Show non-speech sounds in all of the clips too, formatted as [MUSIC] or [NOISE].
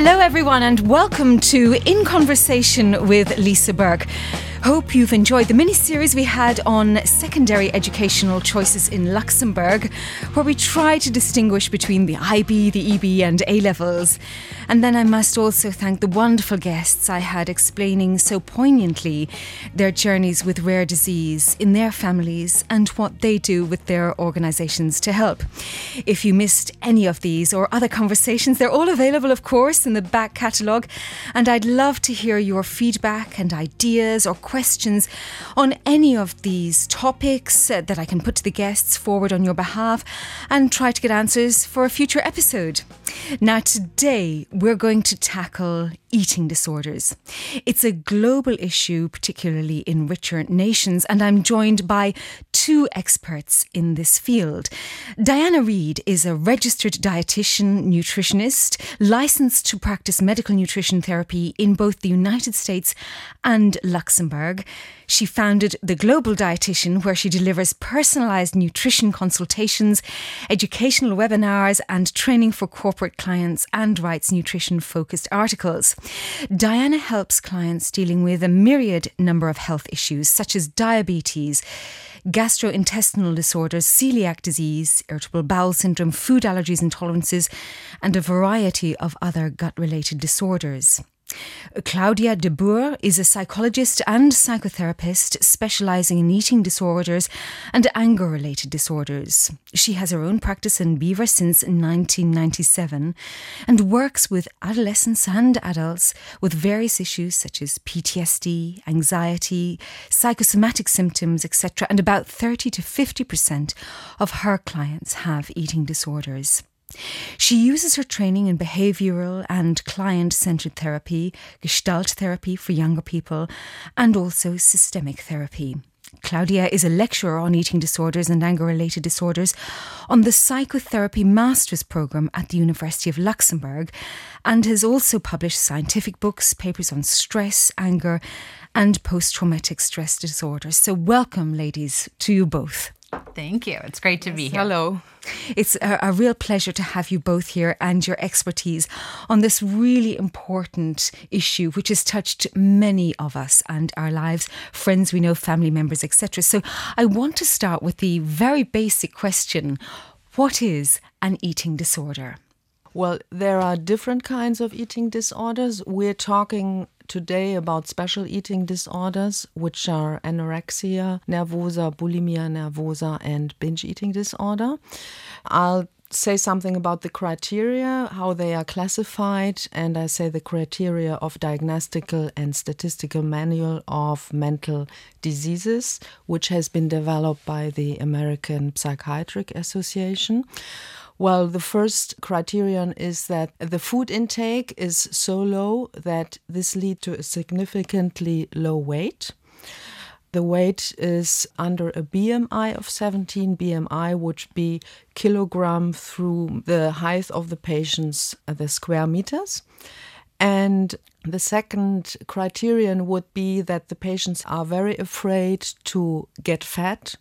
Hello, everyone, and welcome to In Conversation with Lisa Burke. Hope you've enjoyed the mini series we had on secondary educational choices in Luxembourg, where we try to distinguish between the IB, the EB, and A levels. And then I must also thank the wonderful guests I had explaining so poignantly their journeys with rare disease in their families and what they do with their organisations to help. If you missed any of these or other conversations, they're all available, of course, in the back catalogue. And I'd love to hear your feedback and ideas or questions on any of these topics uh, that I can put to the guests forward on your behalf and try to get answers for a future episode. Now, today we're going to tackle eating disorders. It's a global issue, particularly in richer nations, and I'm joined by two experts in this field. Diana Reid is a registered dietitian, nutritionist, licensed to practice medical nutrition therapy in both the United States and Luxembourg. She founded The Global Dietitian, where she delivers personalized nutrition consultations, educational webinars, and training for corporate clients and writes nutrition focused articles. Diana helps clients dealing with a myriad number of health issues such as diabetes, gastrointestinal disorders, celiac disease, irritable bowel syndrome, food allergies, intolerances, and a variety of other gut related disorders. Claudia de Boer is a psychologist and psychotherapist specializing in eating disorders and anger related disorders. She has her own practice in Beaver since 1997 and works with adolescents and adults with various issues such as PTSD, anxiety, psychosomatic symptoms, etc. And about 30 to 50% of her clients have eating disorders. She uses her training in behavioral and client centered therapy, gestalt therapy for younger people, and also systemic therapy. Claudia is a lecturer on eating disorders and anger related disorders on the Psychotherapy Master's Programme at the University of Luxembourg and has also published scientific books, papers on stress, anger, and post traumatic stress disorders. So, welcome, ladies, to you both. Thank you. It's great to be here. Hello. It's a, a, real pleasure to have you both here and your expertise on this really important issue, which has touched many of us and our lives, friends we know, family members, etc. So I want to start with the very basic question What is an eating disorder? Well, there are different kinds of eating disorders. We're talking today about special eating disorders, which are anorexia nervosa, bulimia nervosa, and binge eating disorder. I'll say something about the criteria, how they are classified, and I say the criteria of Diagnostical and Statistical Manual of Mental Diseases, which has been developed by the American Psychiatric Association. Well, the first criterion is that the food intake is so low that this leads to a significantly low weight. The weight is under a BMI of 17. BMI would be kilogram through the height of the patient's uh, the square meters. And the second criterion would be that the patients are very afraid to get fat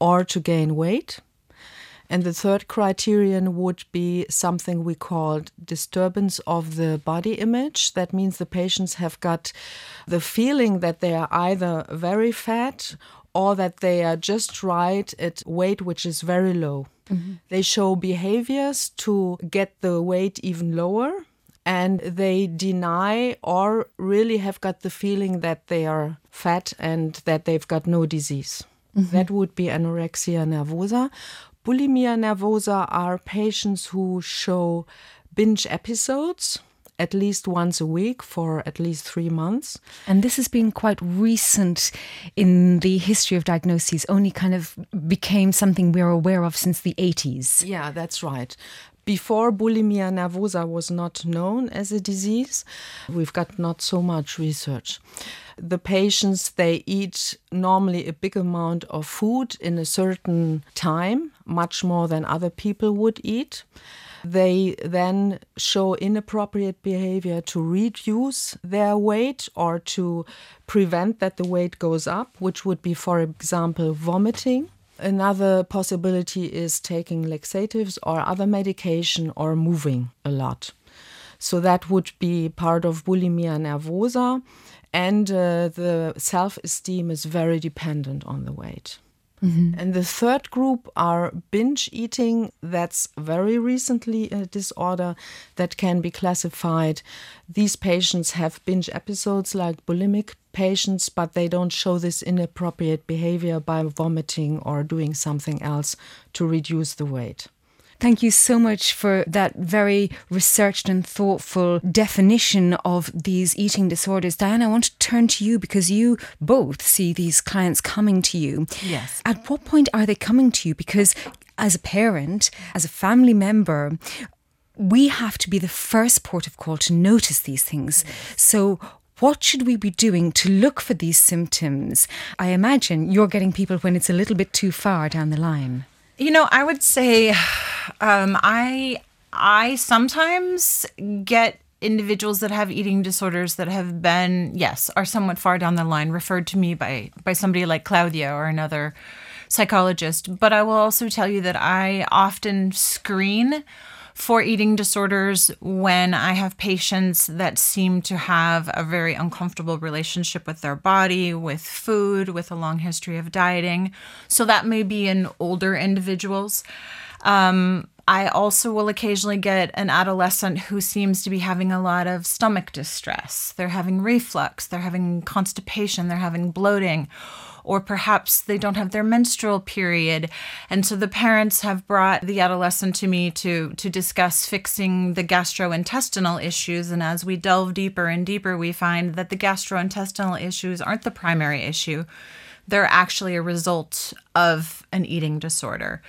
or to gain weight. And the third criterion would be something we call disturbance of the body image. That means the patients have got the feeling that they are either very fat or that they are just right at weight which is very low. Mm-hmm. They show behaviors to get the weight even lower and they deny or really have got the feeling that they are fat and that they've got no disease. Mm-hmm. That would be anorexia nervosa. Bulimia nervosa are patients who show binge episodes at least once a week for at least three months. And this has been quite recent in the history of diagnoses, only kind of became something we're aware of since the 80s. Yeah, that's right. Before bulimia nervosa was not known as a disease, we've got not so much research. The patients they eat normally a big amount of food in a certain time, much more than other people would eat. They then show inappropriate behavior to reduce their weight or to prevent that the weight goes up, which would be, for example, vomiting Another possibility is taking laxatives or other medication or moving a lot. So that would be part of bulimia nervosa. And uh, the self esteem is very dependent on the weight. Mm-hmm. And the third group are binge eating. That's very recently a disorder that can be classified. These patients have binge episodes like bulimic patients, but they don't show this inappropriate behavior by vomiting or doing something else to reduce the weight. Thank you so much for that very researched and thoughtful definition of these eating disorders. Diana, I want to turn to you because you both see these clients coming to you. Yes. At what point are they coming to you? Because as a parent, as a family member, we have to be the first port of call to notice these things. So, what should we be doing to look for these symptoms? I imagine you're getting people when it's a little bit too far down the line. You know, I would say um, I I sometimes get individuals that have eating disorders that have been yes are somewhat far down the line referred to me by by somebody like Claudia or another psychologist. But I will also tell you that I often screen for eating disorders when I have patients that seem to have a very uncomfortable relationship with their body, with food, with a long history of dieting. So that may be in older individuals. Um, I also will occasionally get an adolescent who seems to be having a lot of stomach distress. They're having reflux, they're having constipation, they're having bloating or perhaps they don't have their menstrual period. And so the parents have brought the adolescent to me to, to discuss fixing the gastrointestinal issues. And as we delve deeper and deeper, we find that the gastrointestinal issues aren't the primary issue, they're actually a result of an eating disorder.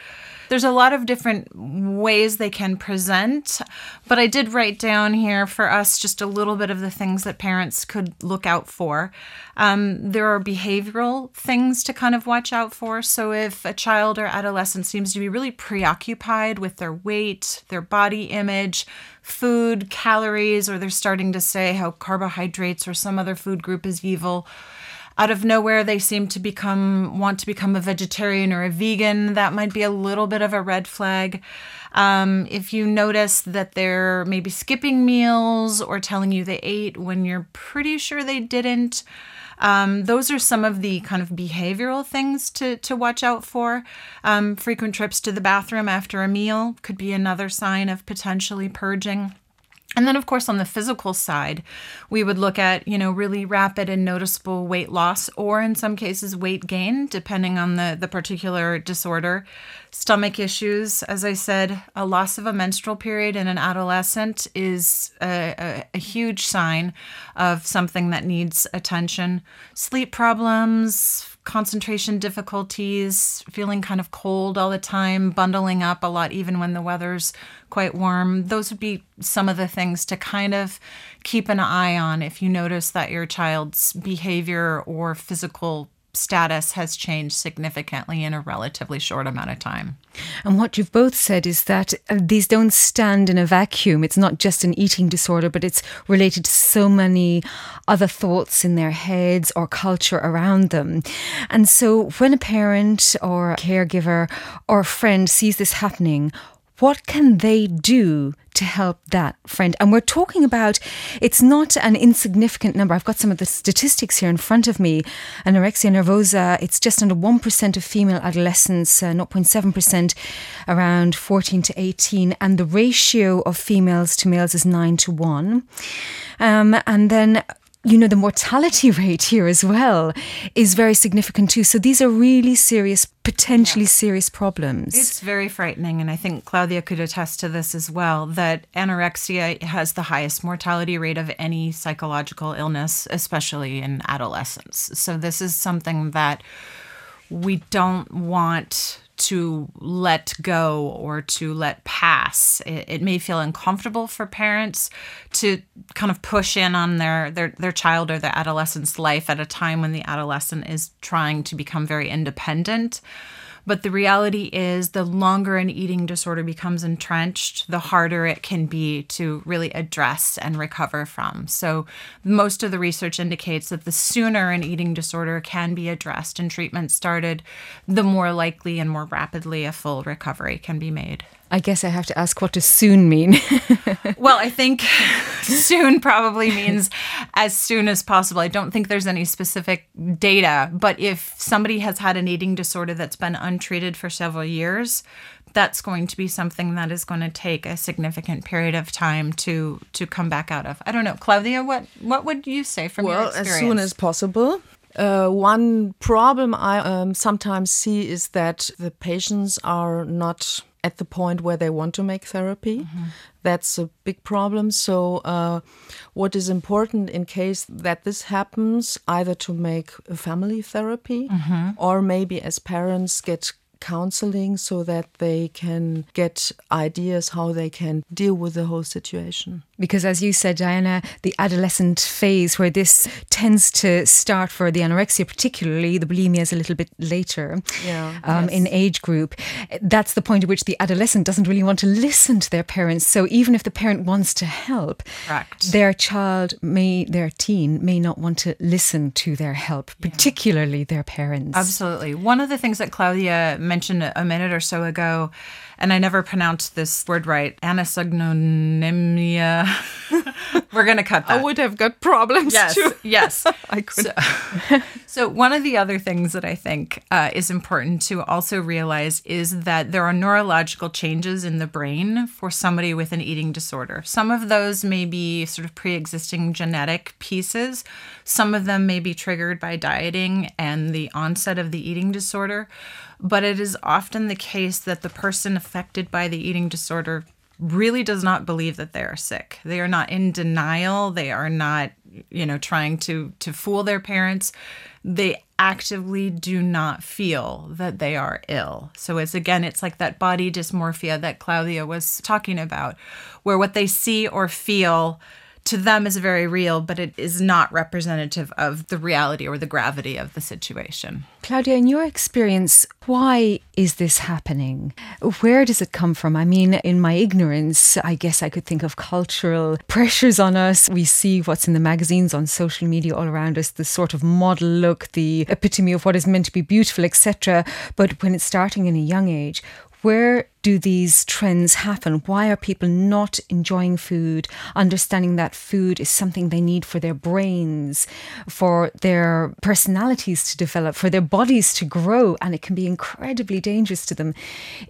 There's a lot of different ways they can present, but I did write down here for us just a little bit of the things that parents could look out for. Um, there are behavioral things to kind of watch out for. So if a child or adolescent seems to be really preoccupied with their weight, their body image, food, calories, or they're starting to say how carbohydrates or some other food group is evil out of nowhere they seem to become want to become a vegetarian or a vegan that might be a little bit of a red flag um, if you notice that they're maybe skipping meals or telling you they ate when you're pretty sure they didn't um, those are some of the kind of behavioral things to, to watch out for. Um, frequent trips to the bathroom after a meal could be another sign of potentially purging. And then, of course, on the physical side, we would look at, you know, really rapid and noticeable weight loss, or in some cases, weight gain, depending on the, the particular disorder. Stomach issues, as I said, a loss of a menstrual period in an adolescent is a, a, a huge sign of something that needs attention. Sleep problems, concentration difficulties, feeling kind of cold all the time, bundling up a lot, even when the weather's quite warm. Those would be some of the things to kind of keep an eye on if you notice that your child's behavior or physical status has changed significantly in a relatively short amount of time. And what you've both said is that uh, these don't stand in a vacuum. It's not just an eating disorder, but it's related to so many other thoughts in their heads or culture around them. And so when a parent or a caregiver or a friend sees this happening, what can they do to help that friend? And we're talking about it's not an insignificant number. I've got some of the statistics here in front of me. Anorexia nervosa, it's just under 1% of female adolescents, uh, 0.7% around 14 to 18. And the ratio of females to males is 9 to 1. Um, and then you know, the mortality [LAUGHS] rate here as well is very significant too. So these are really serious, potentially yeah. serious problems. It's very frightening. And I think Claudia could attest to this as well that anorexia has the highest mortality rate of any psychological illness, especially in adolescence. So this is something that we don't want to let go or to let pass. It, it, may feel uncomfortable for parents to kind of push in on their, their their child or their adolescent's life at a time when the adolescent is trying to become very independent. But the reality is, the longer an eating disorder becomes entrenched, the harder it can be to really address and recover from. So, most of the research indicates that the sooner an eating disorder can be addressed and treatment started, the more likely and more rapidly a full recovery can be made. I guess I have to ask what does soon mean? [LAUGHS] well, I think [LAUGHS] soon probably means as soon as possible. I don't think there's any specific data, but if somebody has had an eating disorder that's been untreated for several years, that's going to be something that is going to take a significant period of time to to come back out of. I don't know, Claudia, what what would you say from well, your experience? Well, as soon as possible. Uh, one problem I um, sometimes see is that the patients are not at the point where they want to make therapy. Mm-hmm. That's a big problem. So, uh, what is important in case that this happens, either to make a family therapy mm-hmm. or maybe as parents get counseling so that they can get ideas how they can deal with the whole situation. Because, as you said, Diana, the adolescent phase where this tends to start for the anorexia, particularly the bulimia, is a little bit later yeah, um, yes. in age group. That's the point at which the adolescent doesn't really want to listen to their parents. So, even if the parent wants to help, Correct. their child may, their teen may not want to listen to their help, particularly yeah. their parents. Absolutely. One of the things that Claudia mentioned a minute or so ago and I never pronounced this word right. Anosognonemia. [LAUGHS] We're going to cut that. I would have got problems yes, too. [LAUGHS] Yes. [LAUGHS] I could. So, so, one of the other things that I think uh, is important to also realize is that there are neurological changes in the brain for somebody with an eating disorder. Some of those may be sort of pre existing genetic pieces, some of them may be triggered by dieting and the onset of the eating disorder but it is often the case that the person affected by the eating disorder really does not believe that they are sick. They are not in denial. They are not, you know, trying to to fool their parents. They actively do not feel that they are ill. So it's again, it's like that body dysmorphia that Claudia was talking about, where what they see or feel to them is very real, but it is not representative of the reality or the gravity of the situation. Claudia, in your experience, why is this happening? Where does it come from? I mean, in my ignorance, I guess I could think of cultural pressures on us. We see what's in the magazines, on social media all around us, the sort of model look, the epitome of what is meant to be beautiful, etc. But when it's starting in a young age, where do these trends happen? Why are people not enjoying food, understanding that food is something they need for their brains, for their personalities to develop, for their bodies to grow? And it can be incredibly dangerous to them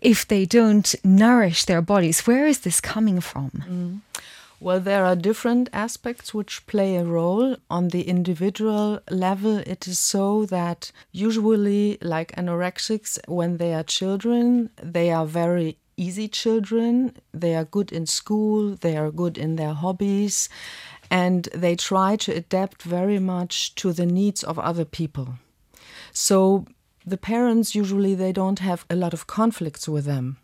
if they don't nourish their bodies. Where is this coming from? Mm. Well, there are different aspects which play a role. On the individual level, it is so that usually, like anorexics, when they are children, they are very easy children. They are good in school, they are good in their hobbies, and they try to adapt very much to the needs of other people. So the parents usually they don't have a lot of conflicts with them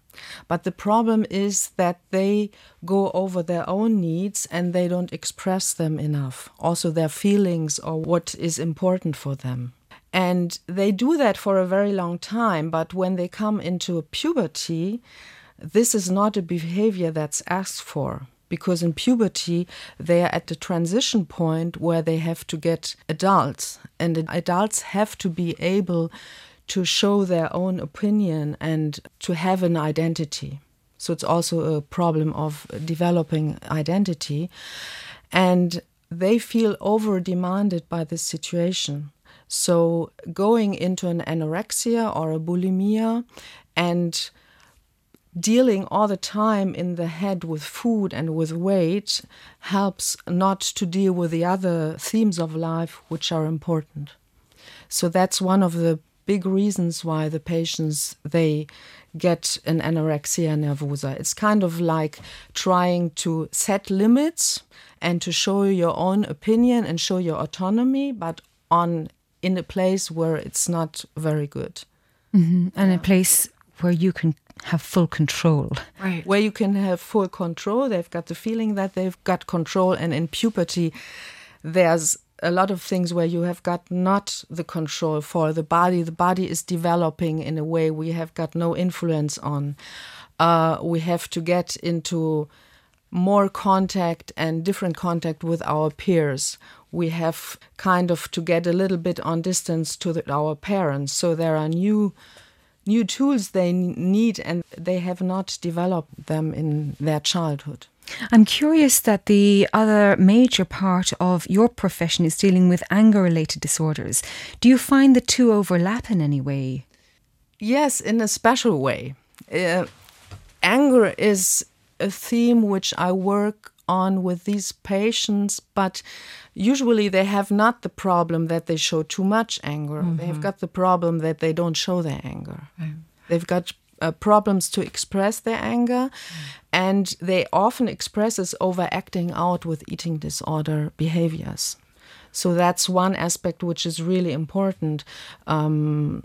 but the problem is that they go over their own needs and they don't express them enough, also their feelings or what is important for them. And they do that for a very long time, but when they come into puberty, this is not a behavior that's asked for. Because in puberty they are at the transition point where they have to get adults. And adults have to be able to show their own opinion and to have an identity. So it's also a problem of developing identity. And they feel over demanded by this situation. So going into an anorexia or a bulimia and dealing all the time in the head with food and with weight helps not to deal with the other themes of life which are important. So that's one of the big reasons why the patients they get an anorexia nervosa. It's kind of like trying to set limits and to show your own opinion and show your autonomy, but on in a place where it's not very good. Mm-hmm. And yeah. a place where you can have full control. Right. Where you can have full control. They've got the feeling that they've got control. And in puberty, there's a lot of things where you have got not the control for the body. The body is developing in a way we have got no influence on. Uh, we have to get into more contact and different contact with our peers. We have kind of to get a little bit on distance to the, our parents. So there are new new tools they need and they have not developed them in their childhood. I'm curious that the other major part of your profession is dealing with anger related disorders. Do you find the two overlap in any way? Yes, in a special way. Uh, anger is a theme which I work on with these patients, but usually they have not the problem that they show too much anger. Mm -hmm. They've got the problem that they don't show their anger. Mm. They've got uh, problems to express their anger, and they often express this overacting out with eating disorder behaviors. So that's one aspect which is really important. Um,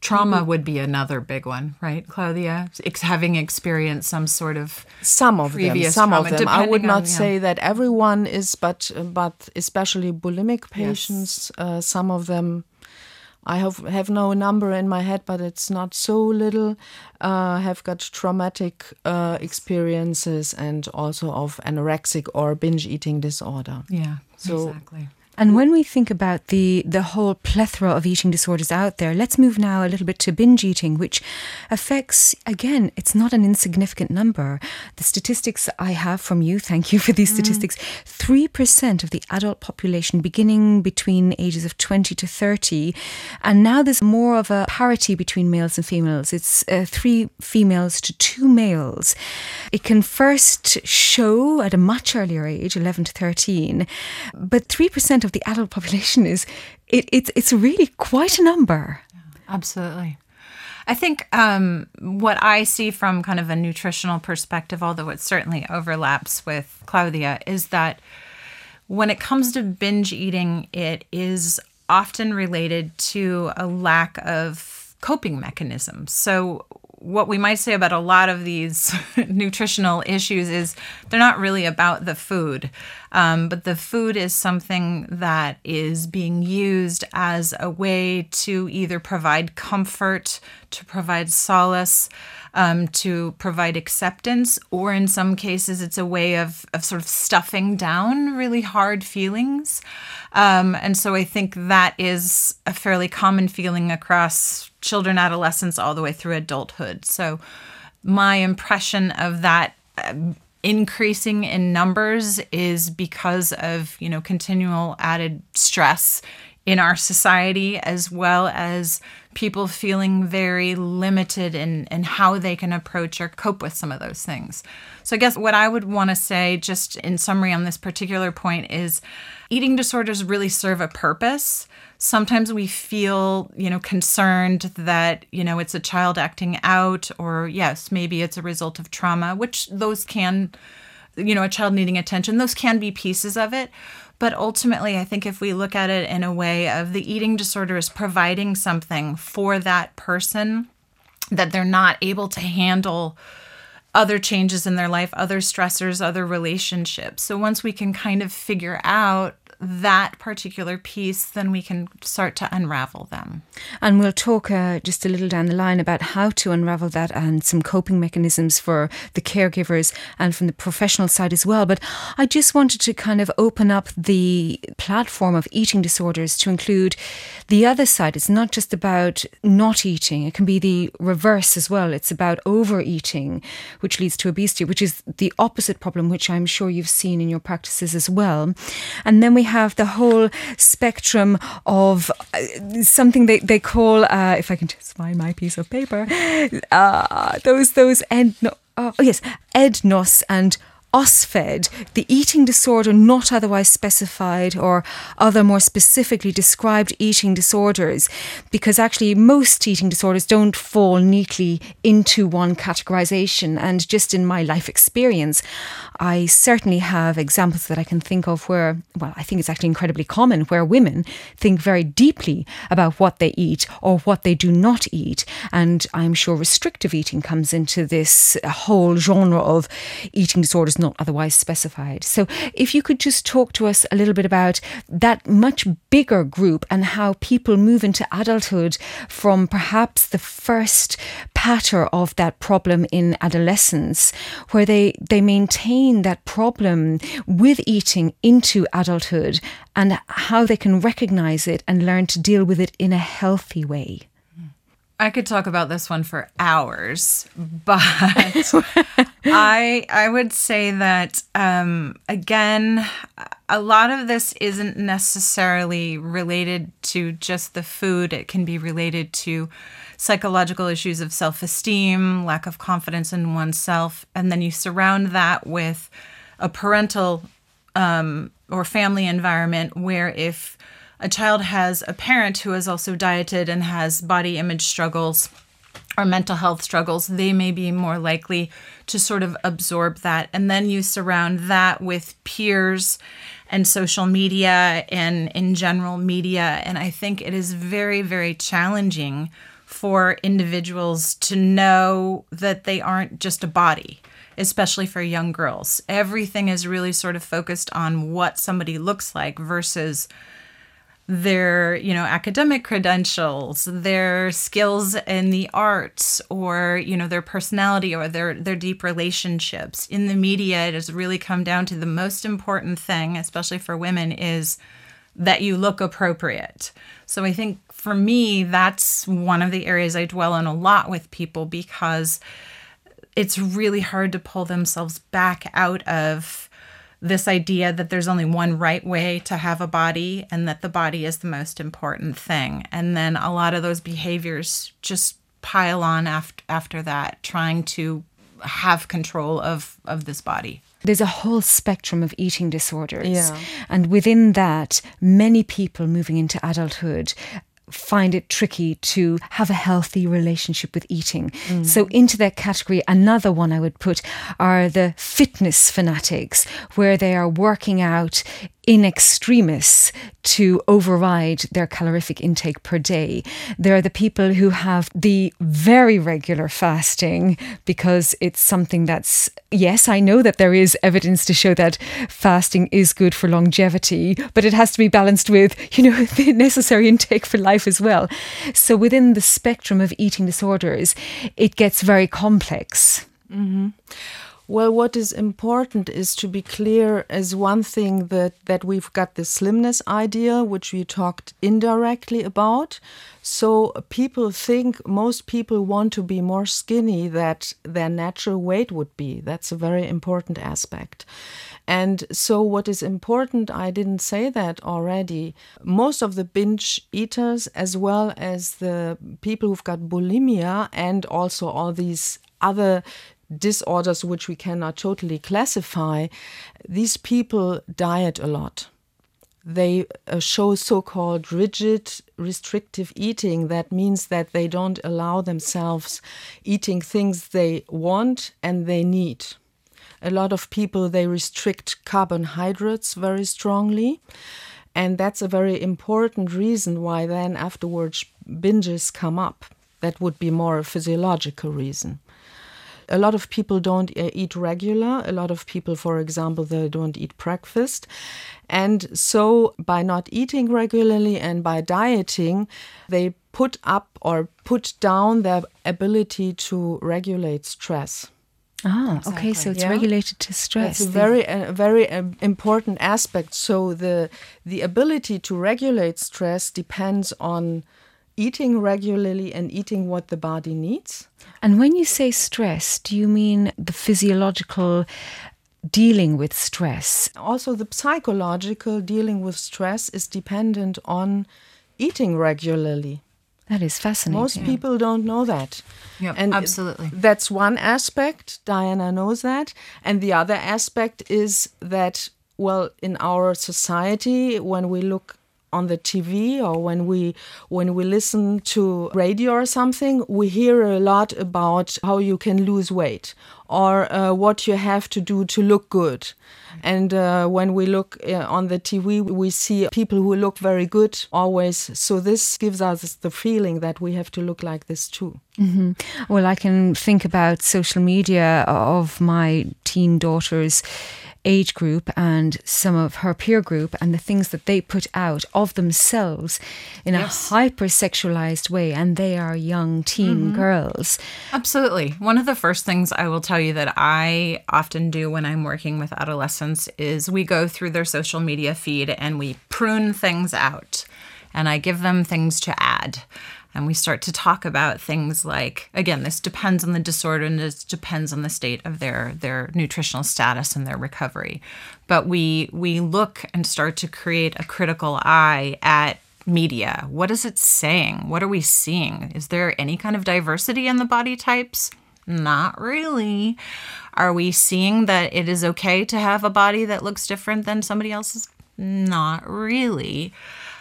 Trauma would be another big one, right, Claudia? Ex- having experienced some sort of some of them, some trauma, of them. I would not on, yeah. say that everyone is, but but especially bulimic patients, yes. uh, some of them. I have have no number in my head, but it's not so little. Uh, have got traumatic uh, experiences and also of anorexic or binge eating disorder. Yeah, so exactly. And when we think about the, the whole plethora of eating disorders out there, let's move now a little bit to binge eating, which affects, again, it's not an insignificant number. The statistics I have from you, thank you for these mm. statistics 3% of the adult population beginning between ages of 20 to 30. And now there's more of a parity between males and females. It's uh, three females to two males. It can first show at a much earlier age, 11 to 13, but 3% of the adult population is it, it's it's really quite a number. Absolutely. I think um, what I see from kind of a nutritional perspective, although it certainly overlaps with Claudia, is that when it comes to binge eating, it is often related to a lack of coping mechanisms. So what we might say about a lot of these [LAUGHS] nutritional issues is they're not really about the food, um, but the food is something that is being used as a way to either provide comfort, to provide solace, um, to provide acceptance, or in some cases, it's a way of, of sort of stuffing down really hard feelings. Um, and so I think that is a fairly common feeling across children, adolescents, all the way through adulthood. So my impression of that. Uh, increasing in numbers is because of you know continual added stress in our society as well as people feeling very limited in, in how they can approach or cope with some of those things. So, I guess what I would want to say, just in summary on this particular point, is eating disorders really serve a purpose. Sometimes we feel, you know, concerned that, you know, it's a child acting out, or yes, maybe it's a result of trauma, which those can, you know, a child needing attention, those can be pieces of it. But ultimately, I think if we look at it in a way of the eating disorder is providing something for that person that they're not able to handle other changes in their life, other stressors, other relationships. So once we can kind of figure out that particular piece, then we can start to unravel them. And we'll talk uh, just a little down the line about how to unravel that and some coping mechanisms for the caregivers and from the professional side as well. But I just wanted to kind of open up the platform of eating disorders to include the other side. It's not just about not eating, it can be the reverse as well. It's about overeating, which leads to obesity, which is the opposite problem, which I'm sure you've seen in your practices as well. And then we have the whole spectrum of uh, something they, they call, uh, if I can just find my piece of paper, uh, those, those, end, no, oh, yes, EDNOS and OSFED, the eating disorder not otherwise specified or other more specifically described eating disorders, because actually most eating disorders don't fall neatly into one categorization. And just in my life experience, I certainly have examples that I can think of where, well, I think it's actually incredibly common where women think very deeply about what they eat or what they do not eat. And I'm sure restrictive eating comes into this whole genre of eating disorders not otherwise specified. So, if you could just talk to us a little bit about that much bigger group and how people move into adulthood from perhaps the first patter of that problem in adolescence, where they, they maintain that problem with eating into adulthood and how they can recognize it and learn to deal with it in a healthy way. I could talk about this one for hours, [LAUGHS] but I I would say that um, again, a lot of this isn't necessarily related to just the food. It can be related to psychological issues of self-esteem, lack of confidence in oneself, and then you surround that with a parental um, or family environment where if a child has a parent who is also dieted and has body image struggles or mental health struggles, they may be more likely to sort of absorb that. And then you surround that with peers and social media and in general media. And I think it is very, very challenging for individuals to know that they aren't just a body especially for young girls. Everything is really sort of focused on what somebody looks like versus their you know academic credentials their skills in the arts or you know their personality or their their deep relationships. In the media it has really come down to the most important thing especially for women is that you look appropriate. So i think for me that's one of the areas i dwell on a lot with people because it's really hard to pull themselves back out of this idea that there's only one right way to have a body and that the body is the most important thing. And then a lot of those behaviors just pile on after after that trying to have control of of this body. There's a whole spectrum of eating disorders. Yeah. And within that, many people moving into adulthood find it tricky to have a healthy relationship with eating. Mm. So, into that category, another one I would put are the fitness fanatics, where they are working out in extremis to override their calorific intake per day. There are the people who have the very regular fasting because it's something that's, yes, I know that there is evidence to show that fasting is good for longevity, but it has to be balanced with, you know, [LAUGHS] the necessary intake for life as well. So within the spectrum of eating disorders, it gets very complex. Mm-hmm. Well, what is important is to be clear as one thing that, that we've got the slimness idea, which we talked indirectly about. So people think most people want to be more skinny than their natural weight would be. That's a very important aspect. And so, what is important, I didn't say that already. Most of the binge eaters, as well as the people who've got bulimia and also all these other disorders which we cannot totally classify, these people diet a lot. They uh, show so called rigid restrictive eating. That means that they don't allow themselves eating things they want and they need. A lot of people they restrict carbohydrates very strongly. And that's a very important reason why then afterwards binges come up. That would be more a physiological reason a lot of people don't uh, eat regular. A lot of people, for example, they don't eat breakfast. And so by not eating regularly and by dieting, they put up or put down their ability to regulate stress. Ah, exactly. okay. So it's yeah. regulated to stress. It's a very, a very uh, important aspect. So the the ability to regulate stress depends on eating regularly and eating what the body needs. And when you say stress, do you mean the physiological dealing with stress? Also, the psychological dealing with stress is dependent on eating regularly. That is fascinating. Most people don't know that. Yeah, and absolutely. That's one aspect. Diana knows that. And the other aspect is that, well, in our society, when we look on the TV or when we when we listen to radio or something, we hear a lot about how you can lose weight or uh, what you have to do to look good. And uh, when we look uh, on the TV, we see people who look very good always. So this gives us the feeling that we have to look like this too. Mm-hmm. Well, I can think about social media of my teen daughters age group and some of her peer group and the things that they put out of themselves in yes. a hypersexualized way and they are young teen mm-hmm. girls absolutely one of the first things i will tell you that i often do when i'm working with adolescents is we go through their social media feed and we prune things out and i give them things to add and we start to talk about things like again this depends on the disorder and this depends on the state of their their nutritional status and their recovery. But we we look and start to create a critical eye at media. What is it saying? What are we seeing? Is there any kind of diversity in the body types? Not really. Are we seeing that it is okay to have a body that looks different than somebody else's? Not really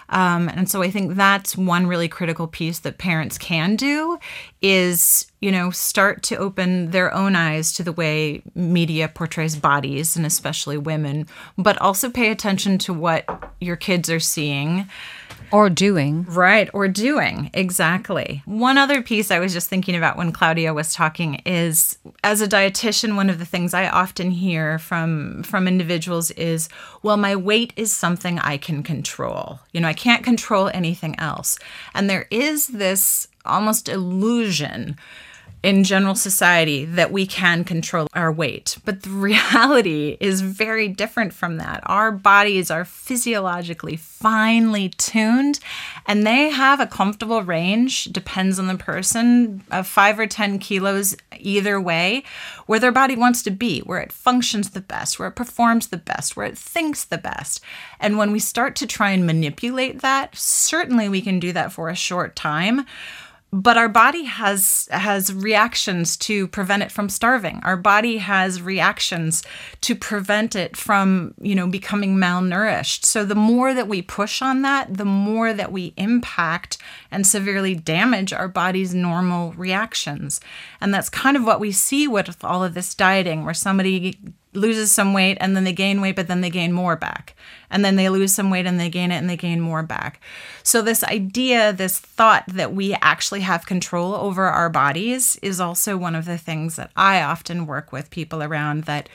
um, and so I think that's one really critical piece that parents can do is, you know, start to open their own eyes to the way media portrays bodies and especially women, but also pay attention to what your kids are seeing or doing. Right, or doing. Exactly. One other piece I was just thinking about when Claudia was talking is as a dietitian one of the things I often hear from from individuals is, well, my weight is something I can control. You know, I can't control anything else. And there is this almost illusion in general society that we can control our weight. But the [LAUGHS] reality is very different from that. Our bodies are physiologically finely tuned and they have a comfortable range, depends on the person, of five or 10 kilos either way, where their body wants to be, where it functions the best, where it performs the best, where it thinks the best. And when we start to try and manipulate that, certainly we can do that for a short time but our body has has reactions to prevent it from starving. Our body has reactions to prevent it from you know becoming malnourished. So the more that we push on that the more that we impact and severely damage our body's normal reactions. And that's kind of what we see with all of this dieting where somebody loses some weight and then they gain weight, but then they gain more back. And then they lose some weight and they gain it and they gain more back. So, this idea, this thought that we actually have control over our bodies is also one of the things that I often work with people around that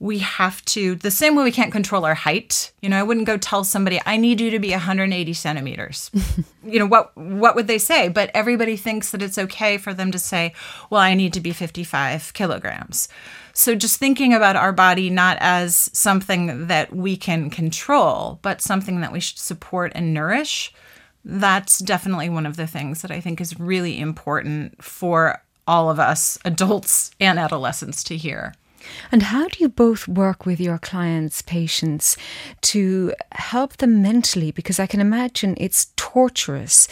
we have to the same way we can't control our height you know i wouldn't go tell somebody i need you to be 180 centimeters. [LAUGHS] You know what what would they say? But everybody thinks that it's okay for them to say well i need to be 55 kilograms. So just thinking about our body not as something that we can control but something that we should support and nourish that's definitely one of the things that i think is really important for all of us adults and adolescents to hear and how do you both work with your clients, patients, to help them mentally? Because I can imagine it's torturous.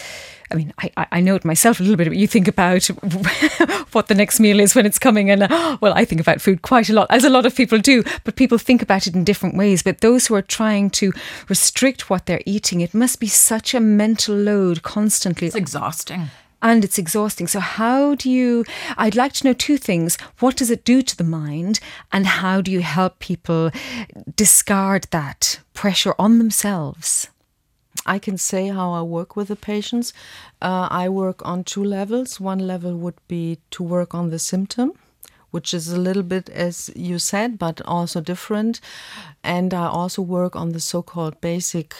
I mean, I, I know it myself a little bit, but you think about [LAUGHS] what the next meal is when it's coming. And [GASPS] well, I think about food quite a lot, as a lot of people do, but people think about it in different ways. But those who are trying to restrict what they're eating, it must be such a mental load constantly. It's exhausting and it's exhausting. So, how do you? I'd like to know two things. What does it do to the mind, and how do you help people discard that pressure on themselves? I can say how I work with the patients. Uh, I work on two levels. One level would be to work on the symptom, which is a little bit, as you said, but also different. And I also work on the so called basic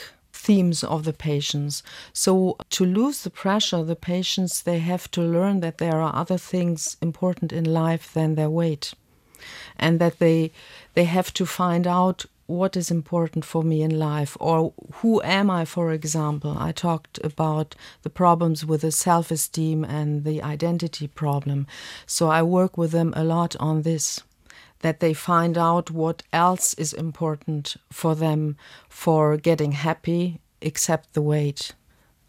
themes of the patients. So to lose the pressure, the patients they have to learn that there are other things important in life than their weight. And that they they have to find out what is important for me in life or who am I for example I talked about the problems with the self-esteem and the identity problem so I work with them a lot on this that they find out what else is important for them for getting happy except the weight.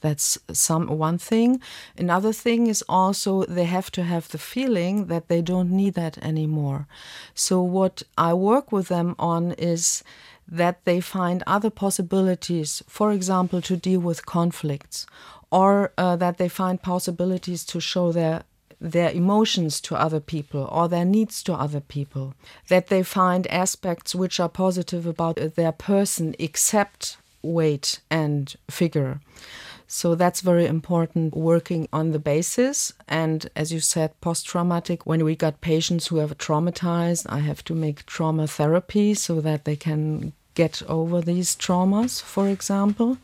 That's some one thing. Another thing is also they have to have the feeling that they don't need that anymore. So what i work with them on is that they find other possibilities for example to deal with conflicts or uh, that they find possibilities to show their their emotions to other people or their needs to other people, that they find aspects which are positive about their person except weight and figure. So that's very important working on the basis. And as you said, post traumatic, when we got patients who have traumatized, I have to make trauma therapy so that they can get over these traumas, for example.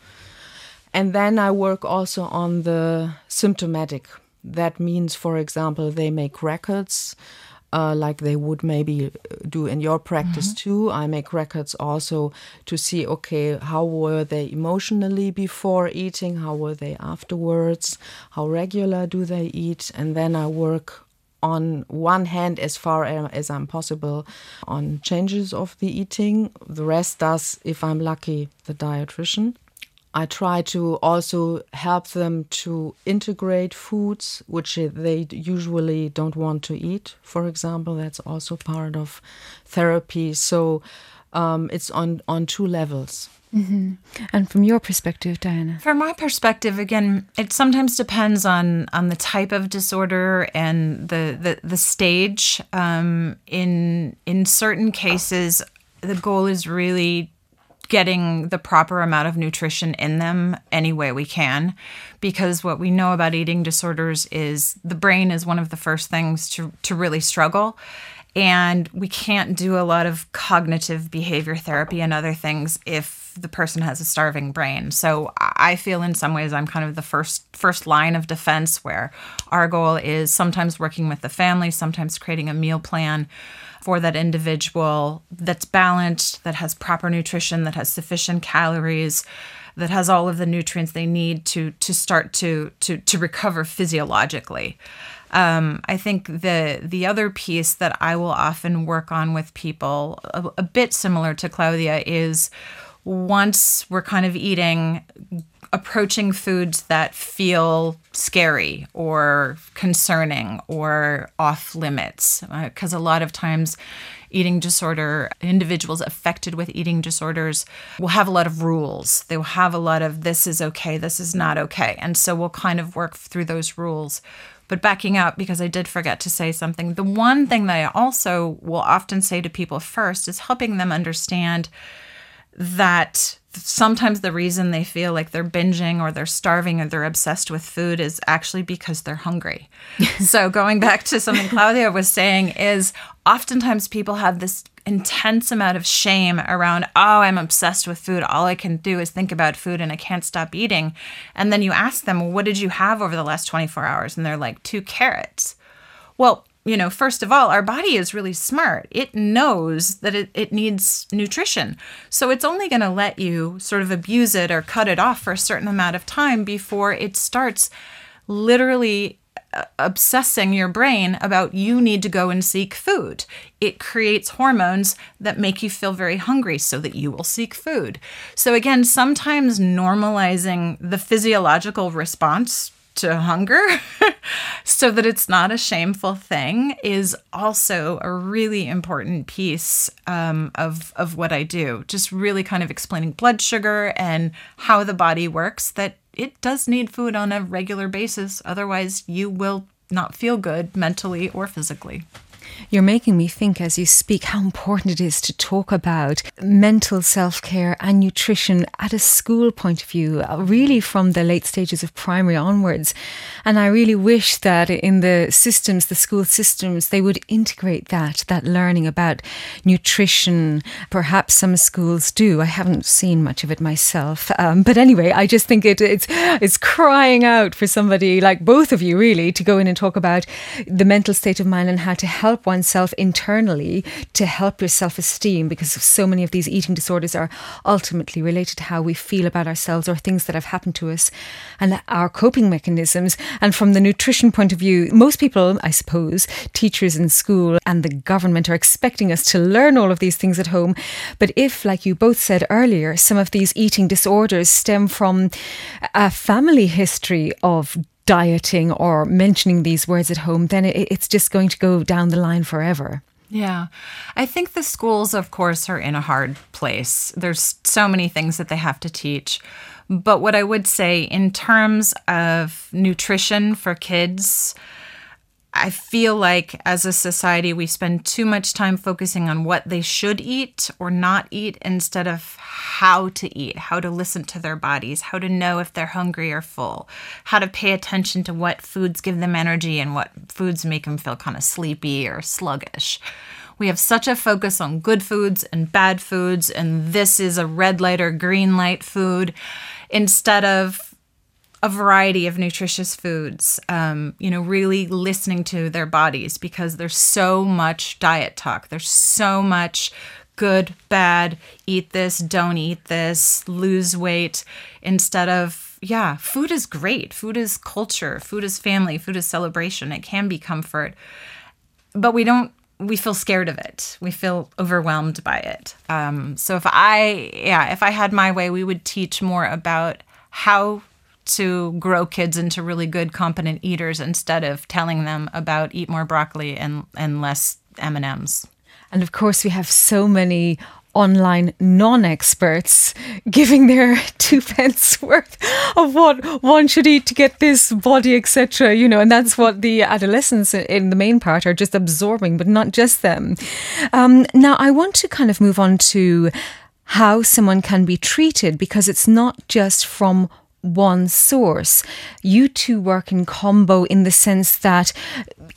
And then I work also on the symptomatic that means, for example, they make records uh, like they would maybe do in your practice too. I make records also to see, okay, how were they emotionally before eating? How were they afterwards? How regular do they eat? And then I work on one hand as far as I'm possible on changes of the eating. The rest does, if I'm lucky, the dietitian. I try to also help them to integrate foods which they usually don't want to eat. For example, that's also part of therapy. So um, it's on on two levels. Mm-hmm. And from your perspective, Diana? From my perspective, again, it sometimes depends on on the type of disorder and the the, the stage. Um, in in certain cases, the goal is really getting the proper amount of nutrition in them any way we can because what we know about eating disorders is the brain is one of the first things to, to really struggle and we can't do a lot of cognitive behavior therapy and other things if the person has a starving brain. So I feel in some ways I'm kind of the first first line of defense where our goal is sometimes working with the family, sometimes creating a meal plan for that individual that's balanced, that has proper nutrition, that has sufficient calories, that has all of the nutrients they need to to start to to to recover physiologically. Um, I think the the other piece that I will often work on with people, a, a bit similar to Claudia, is once we're kind of eating approaching foods that feel scary or concerning or off limits. Because uh, a lot of times, eating disorder, individuals affected with eating disorders will have a lot of rules. They will have a lot of this is okay, this is not okay. And so we'll kind of work through those rules. But backing up, because I did forget to say something, the one thing that I also will often say to people first is helping them understand that sometimes the reason they feel like they're binging or they're starving or they're obsessed with food is actually because they're hungry. [LAUGHS] so, going back to something Claudia was saying, is oftentimes people have this intense amount of shame around, oh, I'm obsessed with food. All I can do is think about food and I can't stop eating. And then you ask them, well, what did you have over the last 24 hours? And they're like, two carrots. Well, you know, first of all, our body is really smart. It knows that it, it needs nutrition. So it's only going to let you sort of abuse it or cut it off for a certain amount of time before it starts literally uh, obsessing your brain about you need to go and seek food. It creates hormones that make you feel very hungry so that you will seek food. So, again, sometimes normalizing the physiological response to hunger [LAUGHS] so that it's not a shameful thing is also a really important piece um, of, of what I do. Just really kind of explaining blood sugar and how the body works, that it does need food on a regular basis. Otherwise, you will not feel good mentally or physically. You're making me think as you speak how important it is to talk about mental self care and nutrition at a school point of view, uh, really from the late stages of primary onwards. And I really wish that in the systems, the school systems, they would integrate that, that learning about nutrition. Perhaps some schools do. I haven't seen much of it myself. Um, but anyway, I just think it, it's, it's crying out for somebody like both of you, really, to go in and talk about the mental state of mind and how to help oneself internally to help your self esteem because so many of these eating disorders are ultimately related to how we feel about ourselves or things that have happened to us and our coping mechanisms. And from the nutrition point of view, most people, I suppose, teachers in school and the government are expecting us to learn all of these things at home. But if, like you both said earlier, some of these eating disorders stem from a family history of dieting or mentioning these words at home, then it, it's just going to go down the line forever. Yeah. I think the schools, of course, are in a hard place. There's so many things that they have to teach. But what I would say in terms of nutrition for kids, I feel like as a society, we spend too much time focusing on what they should eat or not eat instead of how to eat, how to listen to their bodies, how to know if they're hungry or full, how to pay attention to what foods give them energy and what foods make them feel kind of sleepy or sluggish. We have such a focus on good foods and bad foods, and this is a red light or green light food instead of a variety of nutritious foods. Um, you know, really listening to their bodies because there's so much diet talk. There's so much good, bad, eat this, don't eat this, lose weight, instead of, yeah, food is great. Food is culture, food is family, food is celebration. It can be comfort. But we don't, we feel scared of it. We feel overwhelmed by it. Um, so if I, yeah, if I had my way, we would teach more about how to grow kids into really good competent eaters instead of telling them about eat more broccoli and and less M&Ms. And of course, we have so many online non-experts giving their [LAUGHS] two pence worth of what one should eat to get this body etc you know and that's what the adolescents in the main part are just absorbing but not just them um, now i want to kind of move on to how someone can be treated because it's not just from one source. You two work in combo in the sense that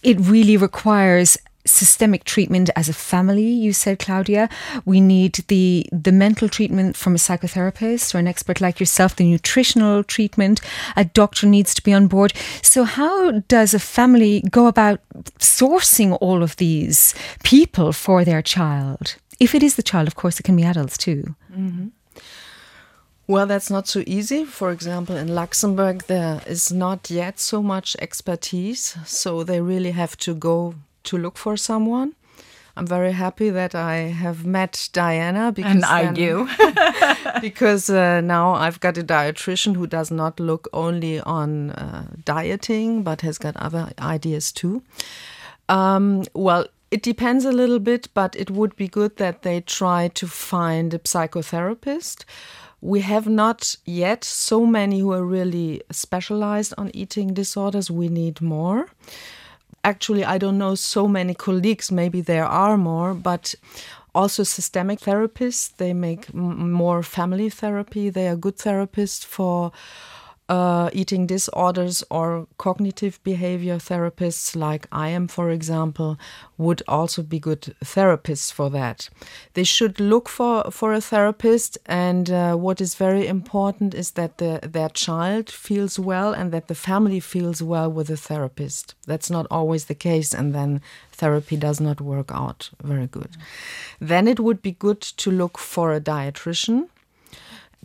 it really requires systemic treatment as a family you said claudia. We need the the mental treatment from a psychotherapist or an expert like yourself the nutritional treatment. A doctor needs to be on board. So how does a family go about sourcing all of these people for their child? If it is the child of course it can be adults too. Mm-hmm. Well, that's not so easy. For example, in Luxembourg, there is not yet so much expertise, so they really have to go to look for someone. I'm very happy that I have met Diana because and I do [LAUGHS] because uh, now I've got a dietitian who does not look only on uh, dieting but has got other ideas too. Um, well, it depends a little bit, but it would be good that they try to find a psychotherapist we have not yet so many who are really specialized on eating disorders. We need more. Actually, I don't know so many colleagues, maybe there are more, but also systemic therapists. They make more family therapy. They are good therapists for uh, eating disorders or cognitive behavior therapists, like I am, for example, would also be good therapists for that. They should look for, for a therapist, and uh, what is very important is that the, their child feels well and that the family feels well with the therapist. That's not always the case, and then therapy does not work out very good. Then it would be good to look for a dietitian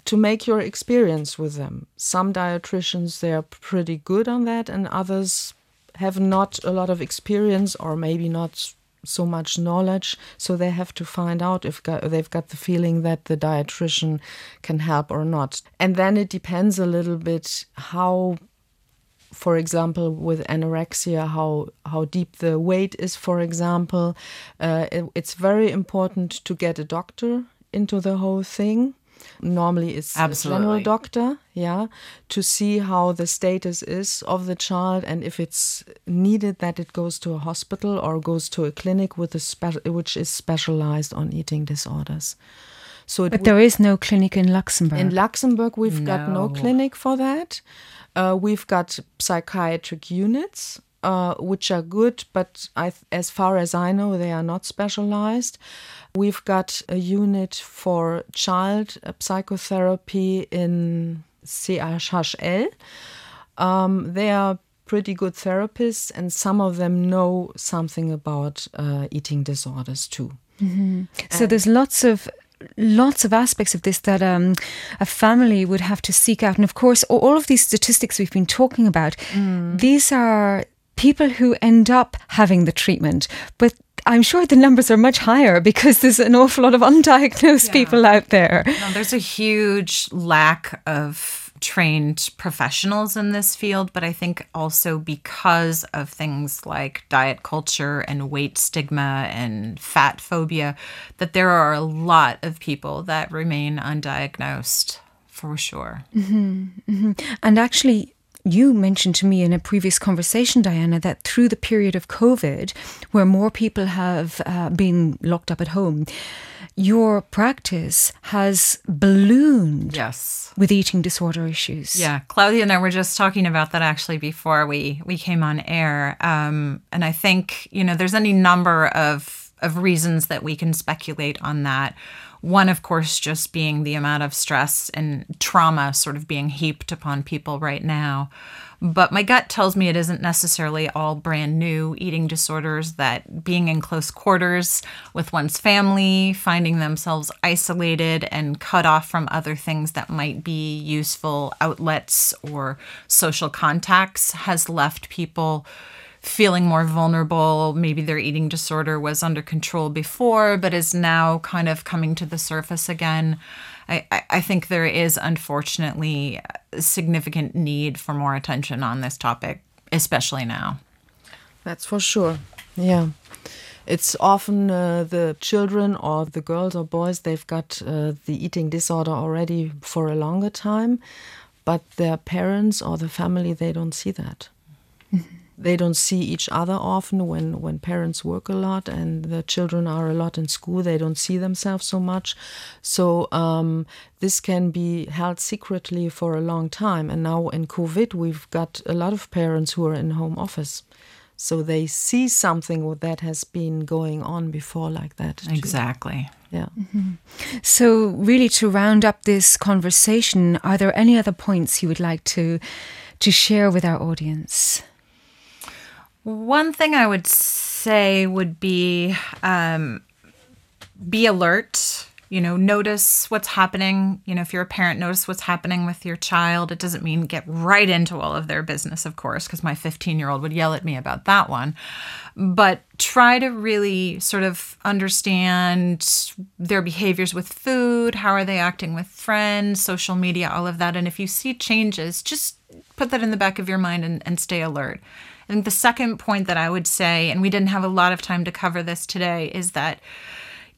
to make your experience with them. Some dietitians they are pretty good on that, and others have not a lot of experience or maybe not so much knowledge. So they have to find out if they've got the feeling that the dietitian can help or not. And then it depends a little bit how. For example, with anorexia, how how deep the weight is. For example, uh, it, it's very important to get a doctor into the whole thing normally it's Absolutely. a general doctor, yeah, to see how the status is of the child and if it's needed that it goes to a hospital or goes to a clinic with a spe- which is specialized on eating disorders. So but there is no clinic in Luxembourg. In Luxembourg, we've no. got no clinic for that. Uh, we've got psychiatric units uh, which are good, but I, as far as I know, they are not specialized. We've got a unit for child psychotherapy in CHHL. Um, they are pretty good therapists, and some of them know something about uh, eating disorders too. Mm-hmm. So there's lots of lots of aspects of this that um, a family would have to seek out. And of course, all of these statistics we've been talking about, mm. these are people who end up having the treatment, but I'm sure the numbers are much higher because there's an awful lot of undiagnosed yeah. people out there. No, there's a huge lack of trained professionals in this field, but I think also because of things like diet culture and weight stigma and fat phobia, that there are a lot of people that remain undiagnosed for sure. Mm-hmm, mm-hmm. And actually, you mentioned to me in a previous conversation, Diana, that through the period of COVID, where more people have uh, been locked up at home, your practice has ballooned yes. with eating disorder issues. Yeah. Claudia and i were just talking about that actually before we we came on air. Um, and i think you know there's any number of of reasons that we can speculate on that. One, of course, just being the amount of stress and trauma sort of being heaped upon people right now. But my gut tells me it isn't necessarily all brand new eating disorders, that being in close quarters with one's family, finding themselves isolated and cut off from other things that might be useful outlets or social contacts has left people feeling more vulnerable. Maybe their eating disorder was under control before, but is now kind of coming to the surface again. I, I think there is unfortunately a significant need for more attention on this topic, especially now. That's for sure. Yeah. It's often uh, the children or the girls or boys, they've got uh, the eating disorder already for a longer time, but their parents or the family, they don't see that. Mm-hmm they don't see each other often when, when parents work a lot and the children are a lot in school. They don't see themselves so much. So um, this can be held secretly for a long time. And now in COVID, we've got a lot of parents who are in home office. So they see something that has been going on before, like that. Too. Exactly. Yeah. Mm-hmm. So, really, to round up this conversation, are there any other points you would like to to share with our audience? One thing I would say would be um, be alert. You know, notice what's happening. You know, if you're a parent, notice what's happening with your child. It doesn't mean get right into all of their business, of course, because my 15 year old would yell at me about that one. But try to really sort of understand their behaviors with food. How are they acting with friends, social media, all of that. And if you see changes, just put that in the back of your mind and, and stay alert. Think the second point that I would say, and we didn't have a lot of time to cover this today, is that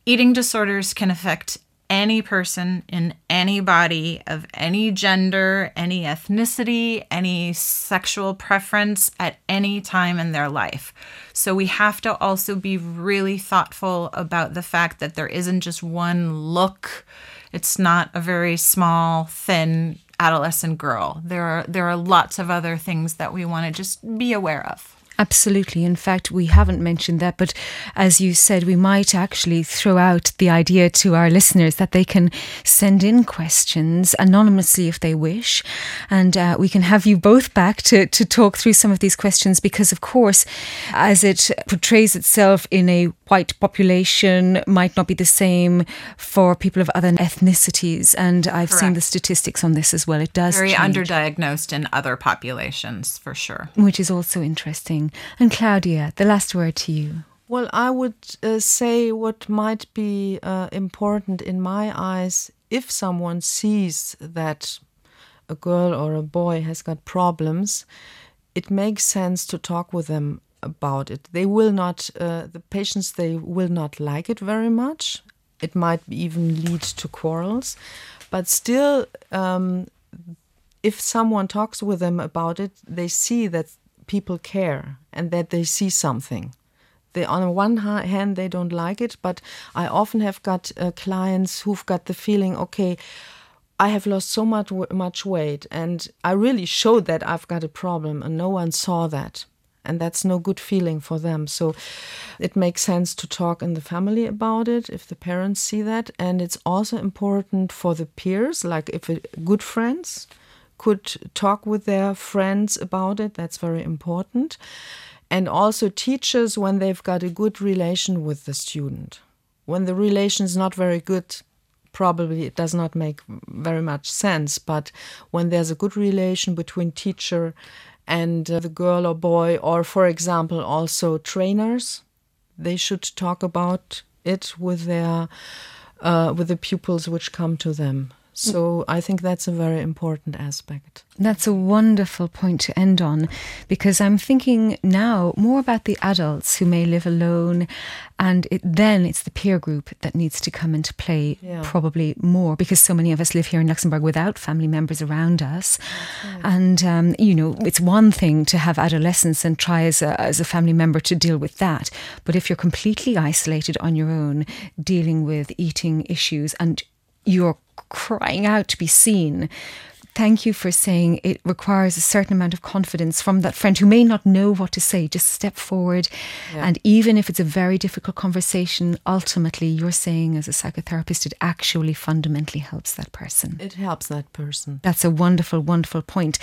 eating disorders can affect any person in any body of any gender, any ethnicity, any sexual preference at any time in their life. So we have to also be really thoughtful about the fact that there isn't just one look. It's not a very small, thin adolescent girl. There are there are lots of other things that we want to just be aware of. Absolutely. In fact, we haven't mentioned that, but as you said, we might actually throw out the idea to our listeners that they can send in questions anonymously if they wish. And uh, we can have you both back to, to talk through some of these questions because, of course, as it portrays itself in a white population, might not be the same for people of other ethnicities. And I've Correct. seen the statistics on this as well. It does. Very change. underdiagnosed in other populations, for sure. Which is also interesting. And Claudia, the last word to you. Well, I would uh, say what might be uh, important in my eyes if someone sees that a girl or a boy has got problems, it makes sense to talk with them about it. They will not, uh, the patients, they will not like it very much. It might even lead to quarrels. But still, um, if someone talks with them about it, they see that people care and that they see something. They, on one hand, they don't like it, but I often have got uh, clients who've got the feeling, okay, I have lost so much much weight, and I really showed that I've got a problem, and no one saw that, and that's no good feeling for them. So, it makes sense to talk in the family about it if the parents see that, and it's also important for the peers, like if it, good friends could talk with their friends about it. That's very important. And also teachers when they've got a good relation with the student. When the relation is not very good, probably it does not make very much sense. But when there's a good relation between teacher and uh, the girl or boy, or for example, also trainers, they should talk about it with their uh, with the pupils which come to them. So I think that's a very important aspect. That's a wonderful point to end on because I'm thinking now more about the adults who may live alone, and it, then it's the peer group that needs to come into play yeah. probably more because so many of us live here in Luxembourg without family members around us. Right. And, um, you know, it's one thing to have adolescence and try as a, as a family member to deal with that. But if you're completely isolated on your own, dealing with eating issues and you're crying out to be seen thank you for saying it requires a certain amount of confidence from that friend who may not know what to say. Just step forward. Yeah. And even if it's a very difficult conversation, ultimately you're saying as a psychotherapist, it actually fundamentally helps that person. It helps that person. That's a wonderful, wonderful point.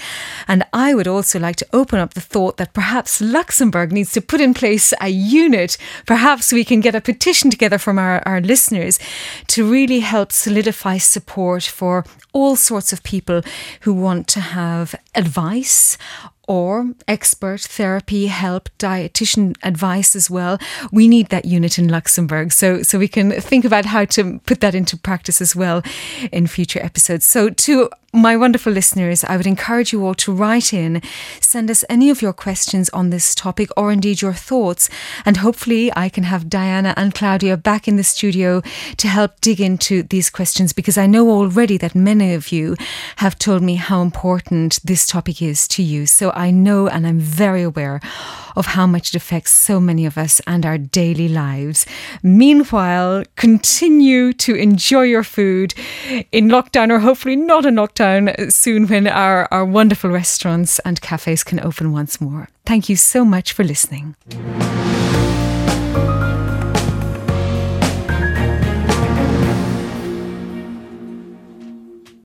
And I would also like to open up the thought that perhaps Luxembourg needs to put in place a unit. Perhaps we can get a petition together from our, our listeners to really help solidify support for all sorts of people who want to have advice or expert therapy help, dietitian advice as well. We need that unit in Luxembourg. So, so we can think about how to put that into practice as well in future episodes. So, to my wonderful listeners, I would encourage you all to write in, send us any of your questions on this topic or indeed your thoughts. And hopefully, I can have Diana and Claudia back in the studio to help dig into these questions because I know already that many of you have told me how important this topic is to you. I know and I'm very aware of how much it affects so many of us and our daily lives. Meanwhile, continue to enjoy your food in lockdown or hopefully not in lockdown soon when our, our wonderful restaurants and cafes can open once more. Thank you so much for listening.